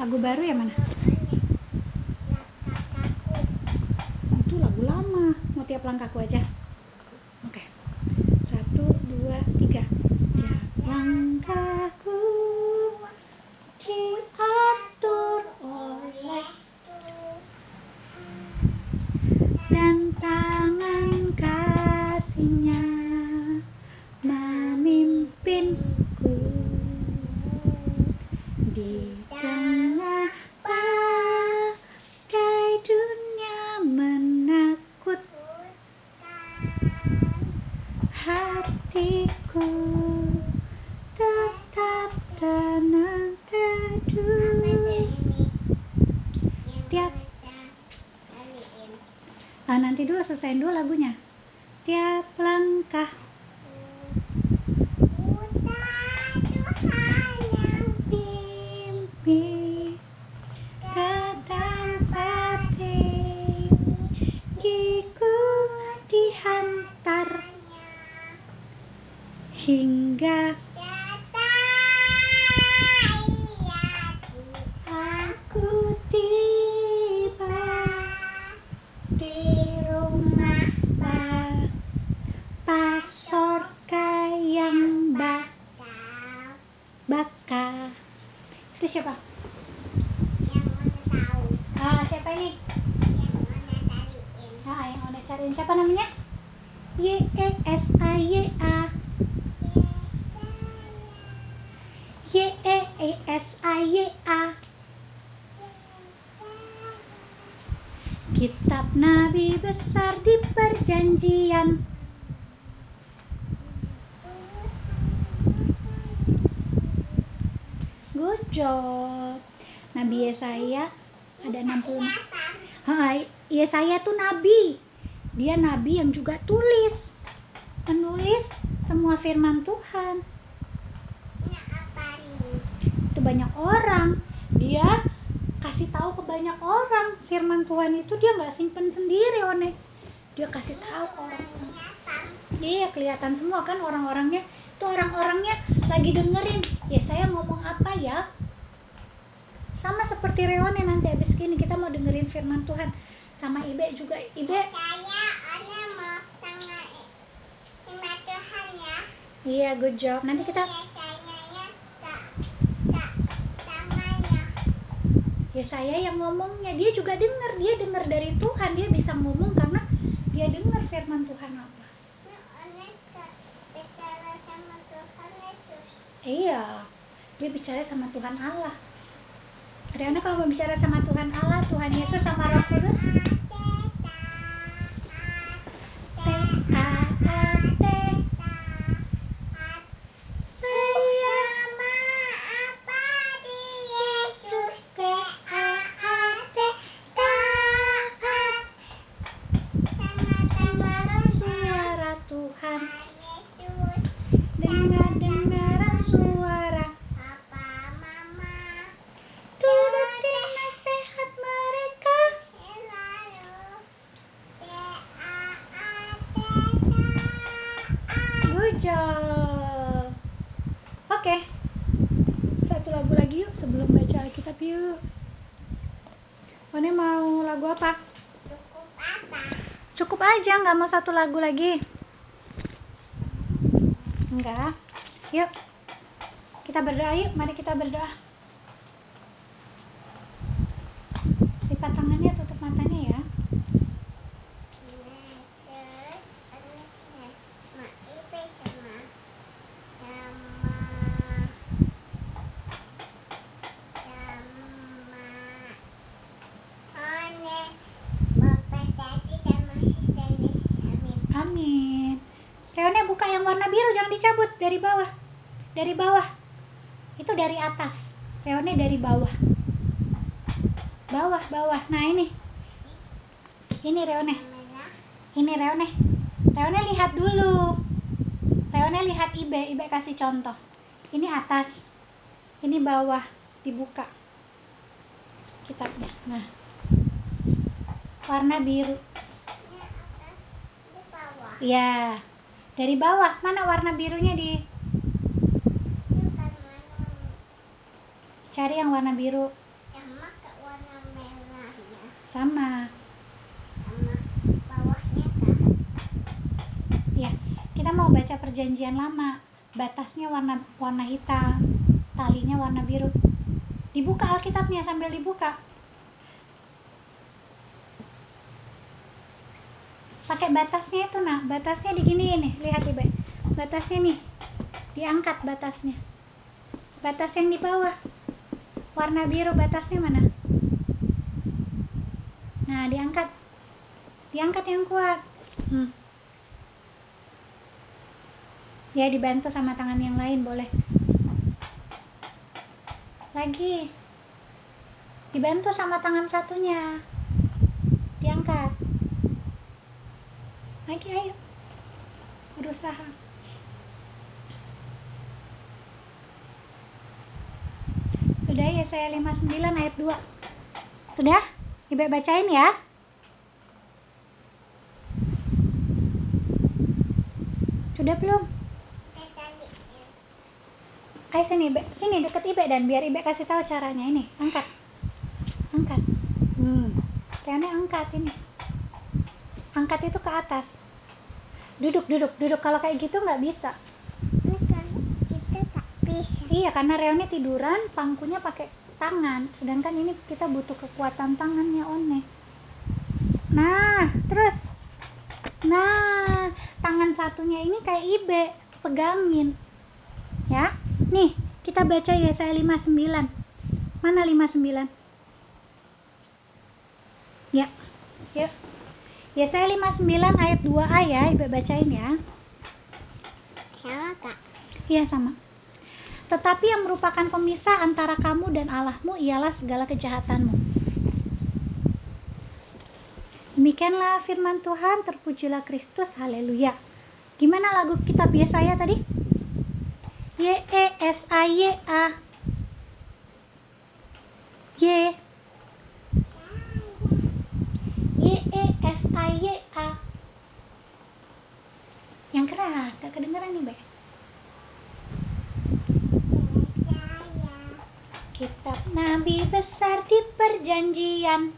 lagu baru ya mana itu lagu lama. Mau tiap langkahku aja. Oke. Satu dua tiga. Tiap langkahku nanti dulu selesaiin dulu lagunya. Tiap langkah E S A Y A. Kitab Nabi besar di perjanjian. Good job Nabi Yesaya ada 60 Hai, Yesaya tuh nabi. Dia nabi yang juga tulis. Menulis semua firman Tuhan banyak orang. Dia kasih tahu ke banyak orang. Firman Tuhan itu dia nggak simpen sendiri one. Dia kasih tahu ke orang. Iya kelihatan semua kan orang-orangnya. Itu orang-orangnya lagi dengerin. Ya saya ngomong apa ya? Sama seperti Reone nanti habis gini kita mau dengerin firman Tuhan. Sama Ibe juga. Ibe. Iya good job. Nanti kita ya saya yang ngomongnya. Dia juga dengar dia dengar dari Tuhan. Dia bisa ngomong karena dia dengar firman Tuhan apa. Iya. Dia bicara sama Tuhan Allah. Riana kalau mau bicara sama Tuhan Allah Tuhan Yesus sama Roh Kudus nggak mau satu lagu lagi. Enggak. Yuk. Kita berdoa yuk, mari kita berdoa. Lipat tangannya, tutup matanya ya. Amin. Reone buka yang warna biru, jangan dicabut dari bawah. Dari bawah. Itu dari atas. Reone dari bawah. Bawah, bawah. Nah, ini. Ini Reone. Ini Reone. Reone lihat dulu. Reone lihat Ibe, Ibe kasih contoh. Ini atas. Ini bawah, dibuka. Kitabnya. Nah. Warna biru. Ya. Dari bawah, mana warna birunya di? Cari yang warna biru. sama kayak warna merahnya. Sama. Sama bawahnya kak. Ya kita mau baca perjanjian lama. Batasnya warna warna hitam. Talinya warna biru. Dibuka alkitabnya sambil dibuka pakai batasnya itu nak. Batasnya digini nih lihat ibu batasnya nih. Diangkat batasnya. Batas yang di bawah. Warna biru batasnya mana? Nah diangkat. Diangkat yang kuat. Hmm. ya dibantu sama tangan yang lain boleh. Lagi. Dibantu sama tangan satunya diangkat lagi ayo berusaha sudah ya saya 59 ayat 2 sudah ibu bacain ya sudah belum Ayo sini, Ibe. Sini deket Ibe dan biar Ibe kasih tahu caranya ini. Angkat. Angkat. Hmm. Reone angkat ini. Angkat itu ke atas. Duduk, duduk, duduk. Kalau kayak gitu nggak bisa. ini kan kita tak bisa Iya, karena Reone tiduran, pangkunya pakai tangan. Sedangkan ini kita butuh kekuatan tangannya One. Nah, terus. Nah, tangan satunya ini kayak Ibe. Pegangin. Ya. Nih, kita baca ya saya 59. Mana 59? Ya. Yuk. Ya saya 59 ayat 2a ya, Ibu bacain ya. sama kak Iya sama. Tetapi yang merupakan pemisah antara kamu dan Allahmu ialah segala kejahatanmu. Demikianlah firman Tuhan, terpujilah Kristus, haleluya. Gimana lagu kitab Yesaya tadi? Y E S A Y A Y S A Y A Yang keras, gak kedengeran nih, saya Kitab Nabi besar di perjanjian.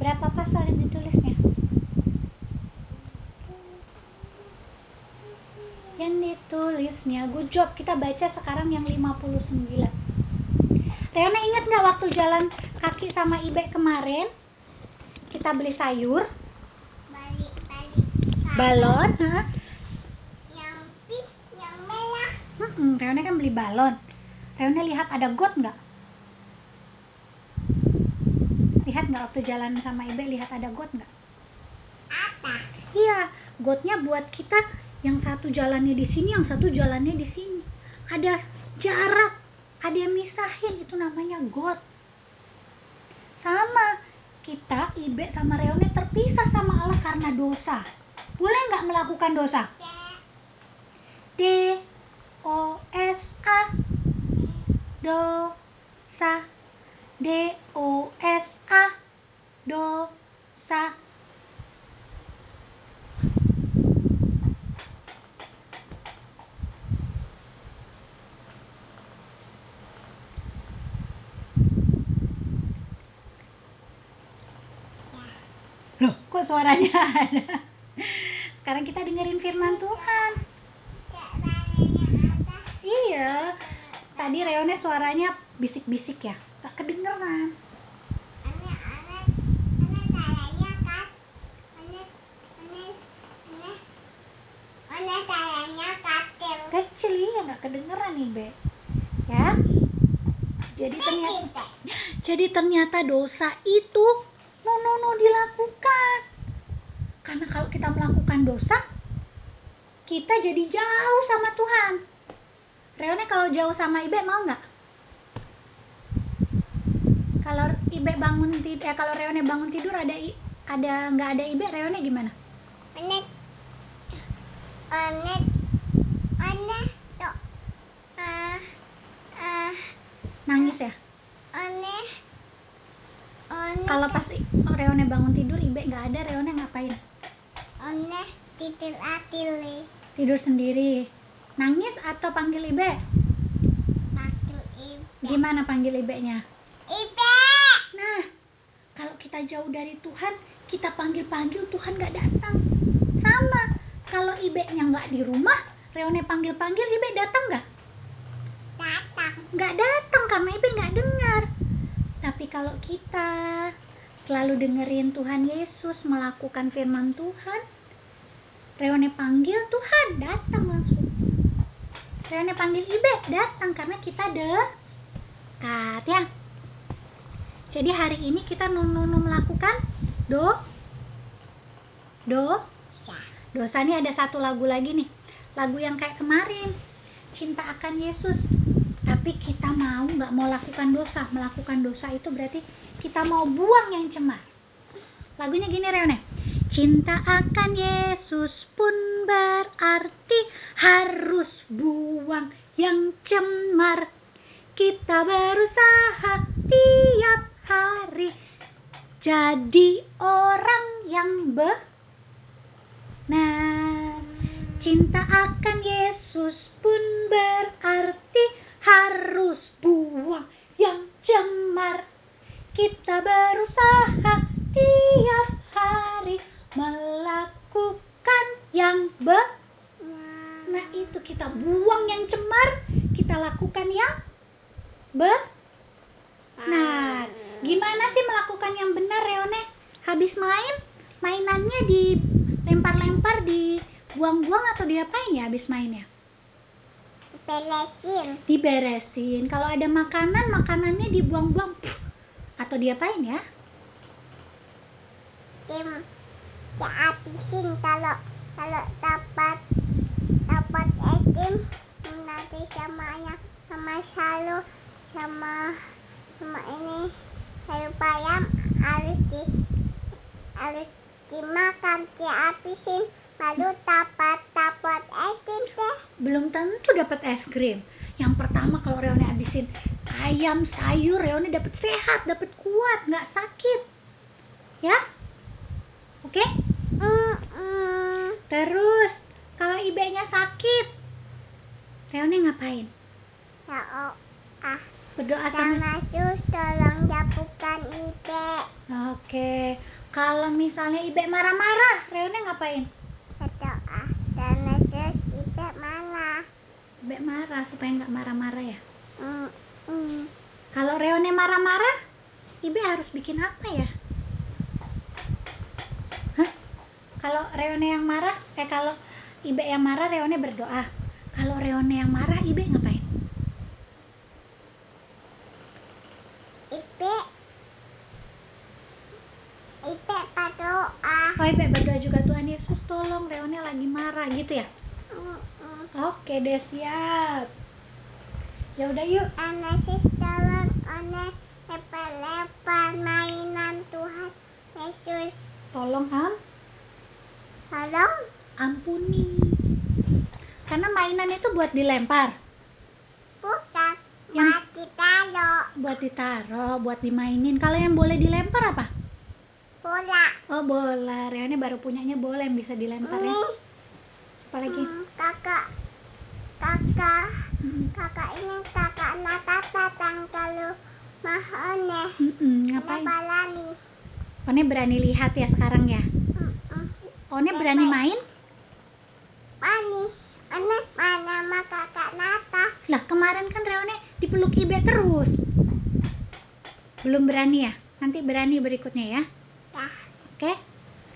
Berapa pasal yang ditulisnya? Yang ditulisnya, good job. Kita baca sekarang yang 59. Reona ingat nggak waktu jalan kaki sama Ibe kemarin? Kita beli sayur, balik balik balon, hah? yang pink yang merah Hmm, Reona kan beli balon. Reona lihat ada got nggak? Lihat nggak waktu jalan sama Ibe lihat ada got nggak? apa Iya, gotnya buat kita yang satu jalannya di sini, yang satu jalannya di sini. Ada jarak, ada yang misahin, itu namanya got. Sama, kita, Ibe sama Reone terpisah sama Allah karena dosa. Boleh nggak melakukan dosa? D O S A. Dosa. D O S A. Dosa kok suaranya ada? Sekarang kita dengerin firman Tuhan. Iya, tadi Reone suaranya bisik-bisik ya, gak kedengeran. Kecil ya, gak kedengeran nih, Be. Ya, jadi ternyata, jadi ternyata dosa itu no no no dilakukan. Karena kalau kita melakukan dosa, kita jadi jauh sama Tuhan. Reone kalau jauh sama Ibe mau nggak? Kalau Ibe bangun tidur, eh kalau Reone bangun tidur ada i- ada nggak ada Ibe, Reone gimana? Ane, ane, ane, tuh, ah, ah, Nangis ya? ane, Kalau pas i- Reone bangun tidur, Ibe nggak ada, Reone ngapain? ane, titil atili, Tidur sendiri. Nangis atau panggil Ibe? patil ibu, Gimana panggil ibeknya? Ibe. Nah, kalau kita jauh dari Tuhan, kita panggil-panggil Tuhan nggak datang. Sama, kalau ibeknya nggak di rumah, Reone panggil-panggil, ibek datang nggak? Datang. Nggak datang karena ibek nggak dengar. Tapi kalau kita selalu dengerin Tuhan Yesus melakukan firman Tuhan, Reone panggil Tuhan datang langsung. Reone panggil ibek datang karena kita dekat ya. Jadi hari ini kita nunu melakukan do do dosa nih ada satu lagu lagi nih lagu yang kayak kemarin cinta akan Yesus tapi kita mau nggak mau lakukan dosa. Melakukan dosa itu berarti kita mau buang yang cemar lagunya gini Reone. Cinta akan Yesus pun berarti harus buang yang cemar. Kita berusaha tiap hari jadi orang yang benar. Cinta akan Yesus pun berarti harus buang yang cemar kita berusaha tiap hari melakukan yang benar Nah itu kita buang yang cemar, kita lakukan yang benar. Gimana sih melakukan yang benar, Reone? Habis main, mainannya dilempar-lempar, dibuang-buang atau diapain ya habis mainnya? Belesin. Diberesin. Kalau ada makanan, makanannya dibuang-buang atau diapain ya? Tim. Dihabisin kalau kalau dapat dapat es krim nanti sama yang sama salo sama sama ini sayur bayam harus di harus dimakan dihabisin baru dapat dapat es krim deh belum tentu dapat es krim. Yang pertama kalau Reone habisin ayam, sayur, Reone dapat sehat, dapat kuat, nggak sakit. Ya? Oke? mm -mm. Terus kalau ibeknya sakit, Reone ngapain? ya oh ah Berdoa sama sama sus tolong japukan ibe Oke. Kalau misalnya ibek marah-marah, Reone ngapain? berdoa sama sus ibe mana Ibek marah supaya nggak marah-marah ya. mm -mm. Kalau Reone marah-marah, Ibe harus bikin apa ya? Hah? Kalau Reone yang marah, eh kalau Ibe yang marah, Reone berdoa. Kalau Reone yang marah, Ibe ngapain? ibe ibe berdoa Oh, Ibe berdoa juga Tuhan Yesus tolong Reone lagi marah gitu ya? Mm -mm. Oke deh siap. Ya udah yuk. sus tolong one lepas-lepas mainan Tuhan Yesus Tolong am, tolong ampuni. Karena mainan itu buat dilempar, bukan Yang- mati taruh buat ditaruh, buat dimainin. Kalau yang boleh dilempar apa? bola Oh bola, Reone baru punyanya bola yang bisa dilempar ya. Apalagi? Hmm, kakak kakak Mm-mm. kakak ini kakak Nata datang kalau mahone Mm-mm, ngapain? kenapa lari One berani lihat ya sekarang ya. Mm-mm. One berani main? Mani, mana mana sama kakak Nata Lah kemarin kan Reone dipeluk Ibe terus. Belum berani ya? Nanti berani berikutnya ya. ya Oke?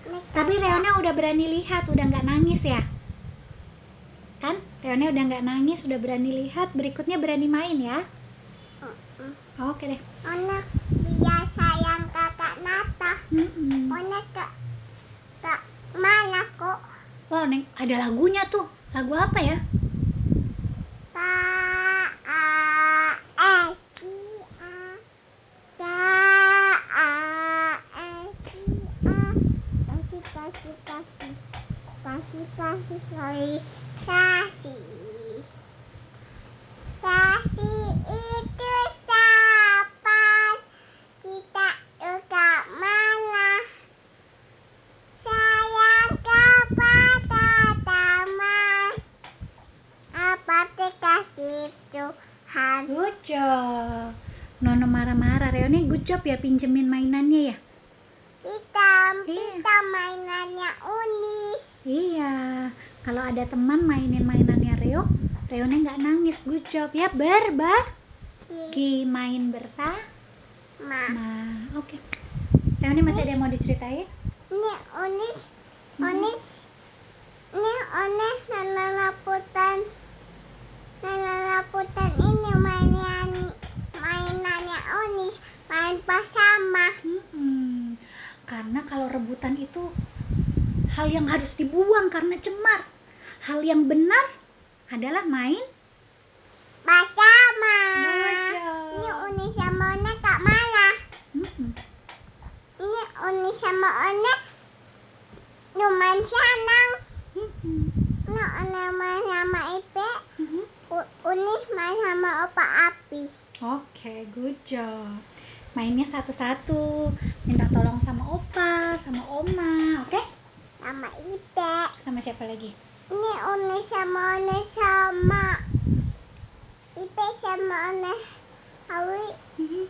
ini Tapi. Reone udah berani lihat, udah nggak nangis ya? Kan? Reone udah nggak nangis, udah berani lihat. Berikutnya berani main ya. Mm-mm. Oke deh. Ona dia sayang kakak Nata Mm-mm. Ona ke ke mana kok Wow, Neng, ada lagunya tuh. Lagu apa ya? Iya. Kalau ada teman mainin mainannya Reo, Reone nggak nangis. Good job ya. Berbagi main bersama. Ma, Oke. Reone masih ada yang mau diceritain? ini unik, unik. Ini unik nana laputan. Nana laputan ini mainan mainannya unik. Main bersama. Mm-mm. Karena kalau rebutan itu hal yang harus dibuang karena cemar. Hal yang benar adalah main Bersama. Betul. Ini unik sama unik tak marah. Ini unik sama unik. Lumayan senang. Ini unik main sama Ipe. Mhm. U- Unik main sama opa api. Oke, good job. Mainnya satu-satu, minta tolong sama opa, sama oma, oke? Sama Ipe. Sama siapa lagi? Ini unik sama unik sama Ipe sama unik Awi. Mhm.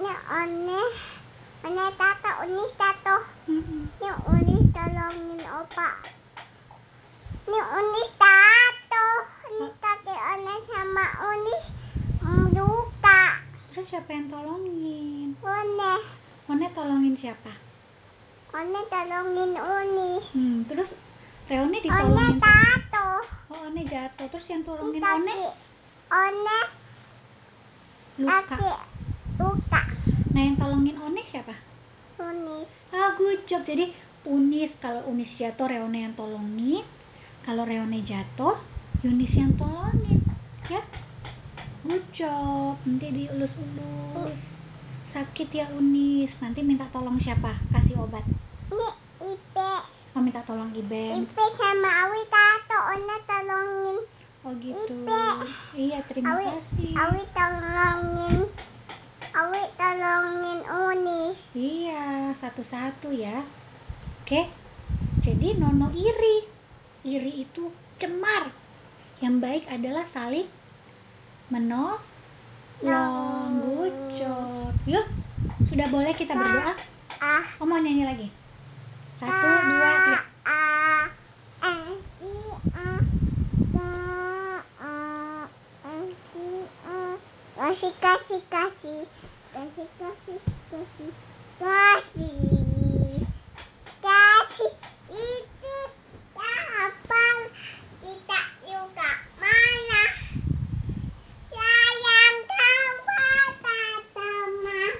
Ini unik. Unik tato, unik tato. Mhm. Ini unik tolongin opa. Ini unik tato. Unik tato unik sama unik luka. Terus siapa yang tolongin? One tolongin siapa? Unik tolongin unik. Hmm, terus Reone Unik ditolongin siapa? tato. Oh, One jatuh. Terus yang tolongin Kaki. One luka. kaki luka. Nah, yang tolongin One siapa? Unik. Ah, good job. Jadi Unis kalau Unis jatuh Reone yang tolongin. Kalau Reone jatuh, Yunis yang tolongin. Ya. Good job. Nanti diulus-ulus. Sakit ya Unis. Nanti minta tolong siapa? Kasih obat. Ini Ipe. Oh, minta tolong Iben. Ipe sama Awi tato. Unik tolongin. Oh, gitu. Ipe. Iya, terima Awi, kasih. Awi tolongin. Awi tolongin unik. Iya, satu-satu ya. Oke. Jadi Nono iri. Iri itu cemar. Yang baik adalah saling menolong. Job. Yuk, sudah boleh kita berdoa? Oh, mau nyanyi lagi? Satu, dua, tiga. Kasih, kasih, kasih. Kasih, kasih, kasih. Kasih. Kasih. Itu dapat kita juga mana. Sayang kepada teman.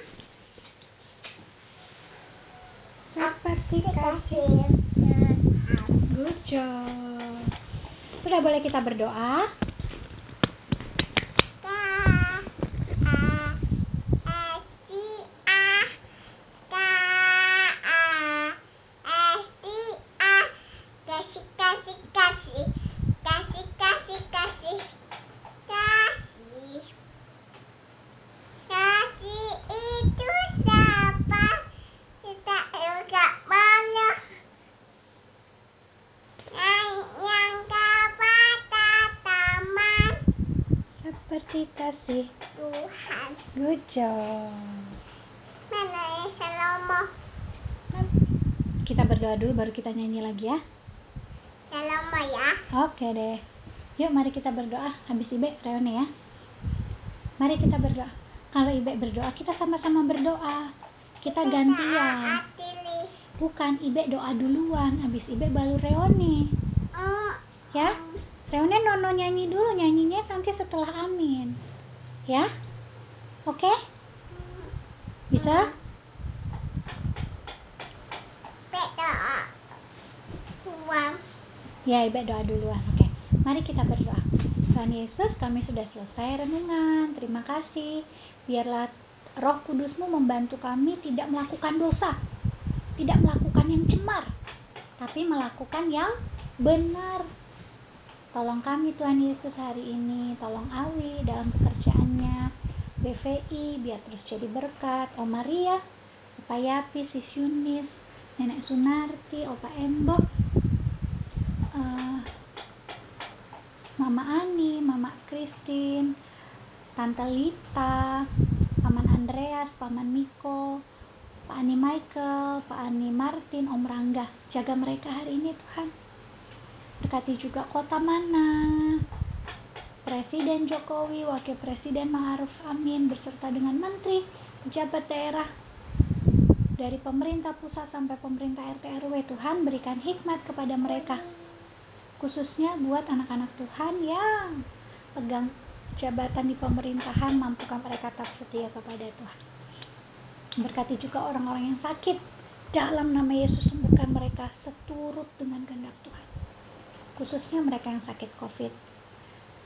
Seperti kasih. Good job. Sudah boleh kita berdoa? Job. Mana Salomo? Kita berdoa dulu baru kita nyanyi lagi ya. Salomo ya. Oke deh. Yuk mari kita berdoa. Habis Ibe, Reone ya. Mari kita berdoa. Kalau Ibe berdoa, kita sama-sama berdoa. Kita gantian. Bukan Ibe doa duluan, habis Ibe baru Reone. Oh, Ya. Reone nono nyanyi dulu, nyanyinya nanti setelah amin. Ya? Oke? Bisa? berdoa. Uang. Ya, Ibe doa duluan. Oke. Mari kita berdoa. Tuhan Yesus, kami sudah selesai renungan. Terima kasih. Biarlah Roh Kudusmu membantu kami tidak melakukan dosa, tidak melakukan yang cemar, tapi melakukan yang benar. Tolong kami Tuhan Yesus hari ini, tolong Awi dalam pekerjaannya, BVI biar terus jadi berkat, Om Maria, Opa Yapi, Sis Yunis, Nenek Sunarti, Opa Embok, eh, Mama Ani, Mama Christine, Tante Lita, Paman Andreas, Paman Miko, Pak Ani Michael, Pak Ani Martin, Om Rangga. Jaga mereka hari ini Tuhan. Berkati juga kota mana, Presiden Jokowi, Wakil Presiden Ma'ruf Amin, beserta dengan Menteri, pejabat daerah, dari pemerintah pusat sampai pemerintah RT RW Tuhan berikan hikmat kepada mereka. Khususnya buat anak-anak Tuhan yang pegang jabatan di pemerintahan mampukan mereka tetap setia kepada Tuhan. Berkati juga orang-orang yang sakit. Dalam nama Yesus sembuhkan mereka seturut dengan kehendak Tuhan. Khususnya mereka yang sakit covid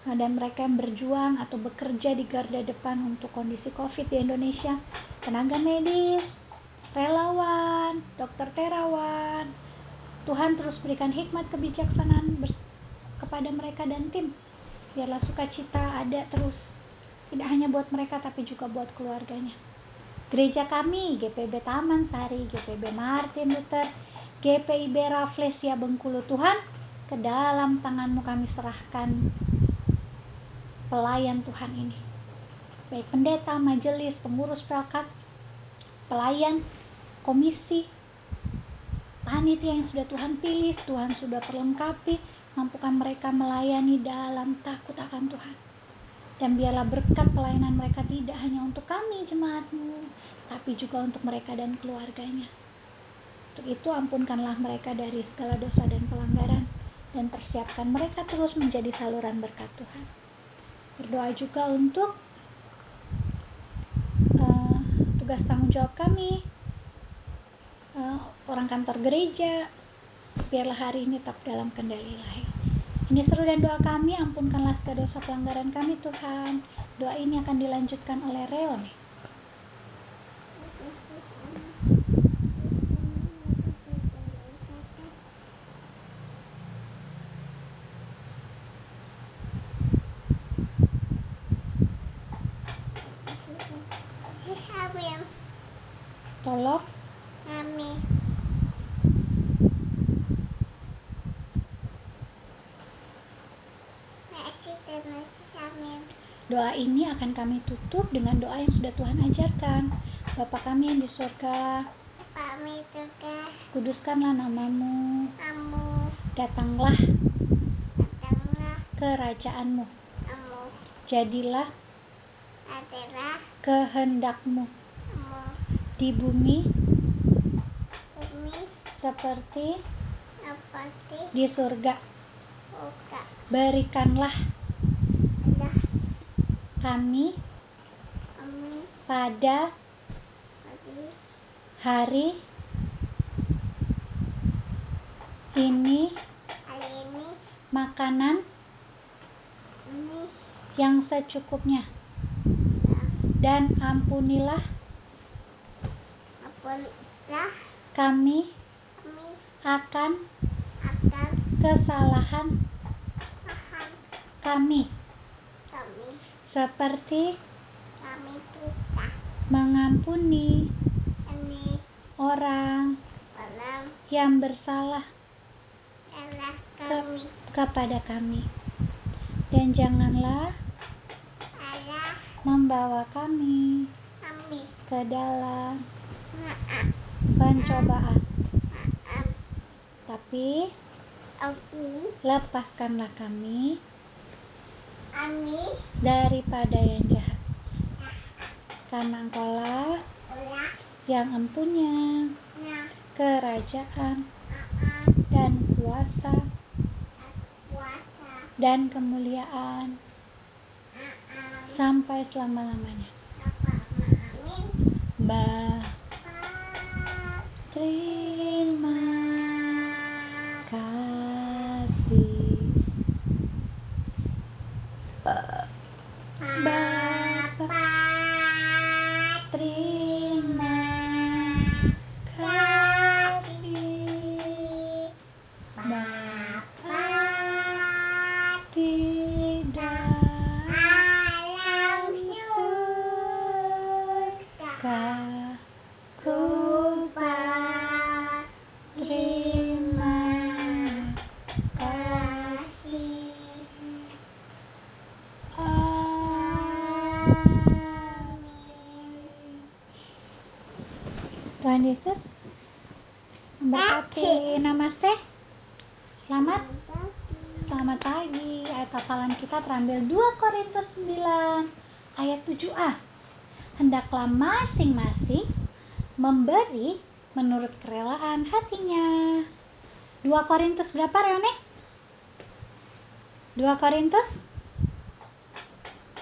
dan mereka yang berjuang atau bekerja di garda depan untuk kondisi covid di Indonesia tenaga medis relawan, dokter terawan. Tuhan terus berikan hikmat kebijaksanaan kepada mereka dan tim. Biarlah sukacita ada terus. Tidak hanya buat mereka tapi juga buat keluarganya. Gereja kami, GPB Taman Sari, GPB Martin Luther, GPIB Raflesia Bengkulu Tuhan, ke dalam tanganmu kami serahkan pelayan Tuhan ini. Baik pendeta, majelis, pengurus pelkat, pelayan, komisi panitia yang sudah Tuhan pilih, Tuhan sudah perlengkapi, mampukan mereka melayani dalam takut akan Tuhan. Dan biarlah berkat pelayanan mereka tidak hanya untuk kami jemaatmu, tapi juga untuk mereka dan keluarganya. Untuk itu ampunkanlah mereka dari segala dosa dan pelanggaran, dan persiapkan mereka terus menjadi saluran berkat Tuhan. Berdoa juga untuk uh, tugas tanggung jawab kami. Uh, orang kantor gereja biarlah hari ini tetap dalam kendali ilahi ini seru dan doa kami ampunkanlah segala dosa pelanggaran kami Tuhan. Doa ini akan dilanjutkan oleh Reone akan kami tutup dengan doa yang sudah Tuhan ajarkan. Bapa kami yang di surga, kami juga kuduskanlah namamu, kamu datanglah datanglah. kerajaanmu, kamu jadilah adalah kehendakmu kamu di bumi bumi seperti seperti di surga. buka Berikanlah kami kami pada hari. Ini. Hari ini makanan. Ini. Yang secukupnya. Dah dan ampunilah. Kami kami akan akan kesalahan. Kami seperti kami kita mengampuni ini orang orang yang bersalah ke- kami. kepada kami. Dan janganlah membawa kami kami ke dalam maaf. pencobaan. Maaf. Tapi aku lepaskanlah kami daripada yang jahat. Engkaulah ulah yang empunya. Nah kerajaan. Maaf dan kuasa. Dan kemuliaan. Maaf sampai selama-lamanya. Ba terima kasih. Bapa terima kasih. Bapa di dalam surga ku Tuhan Yesus memberkati. Namaste. Selamat Selamat pagi. Hafalan kita terambil 2 Korintus 9 ayat 7a. Hendaklah masing-masing memberi menurut kerelaan hatinya. 2 Korintus berapa, Reone? 2 Korintus?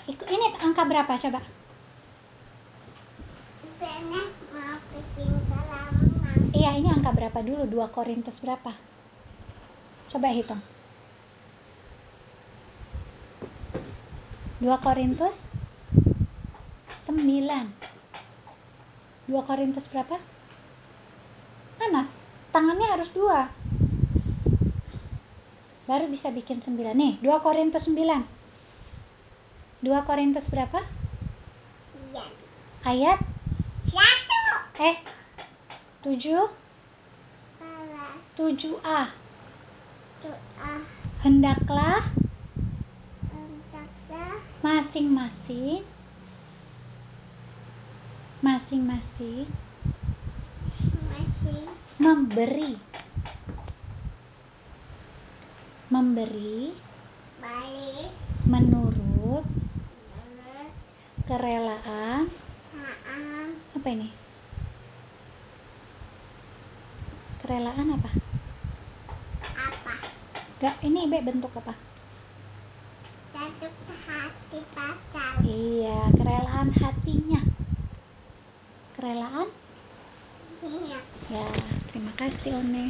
Ini angka berapa coba? Iya, ini angka berapa dulu? 2 Korintus berapa? Coba hitung. 2 Korintus 9. 2 Korintus berapa? Mana? Tangannya harus dua. Baru bisa bikin 9. Nih, 2 Korintus 9. 2 Korintus berapa? Ayat Satu. eh 7 Salah. 7a. Doa. Hendaklah Untuknya masing-masing. Masing-masing. Memberi. Memberi. Balik. menurut. Kerelaan. Apa ini? Kerelaan apa? Apa? Gak, ini be bentuk apa Hati iya kerelaan hatinya. Kerelaan? Iya. ya terima kasih One